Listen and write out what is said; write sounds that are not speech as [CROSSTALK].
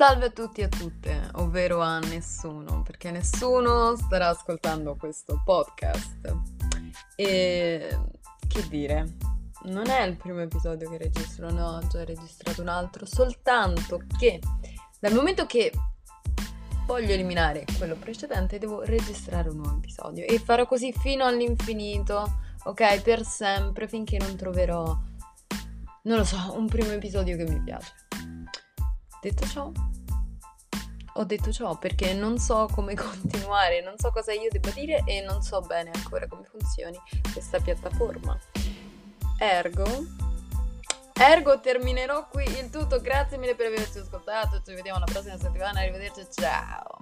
Salve a tutti e a tutte, ovvero a nessuno, perché nessuno starà ascoltando questo podcast. E che dire, non è il primo episodio che registro, ne ho già registrato un altro, soltanto che dal momento che voglio eliminare quello precedente devo registrare un nuovo episodio e farò così fino all'infinito, ok? Per sempre, finché non troverò, non lo so, un primo episodio che mi piace. Detto ciò, ho detto ciò perché non so come [LAUGHS] continuare, non so cosa io debba dire e non so bene ancora come funzioni questa piattaforma. Ergo, ergo terminerò qui il tutto. Grazie mille per averci ascoltato. Ci vediamo la prossima settimana. Arrivederci. Ciao.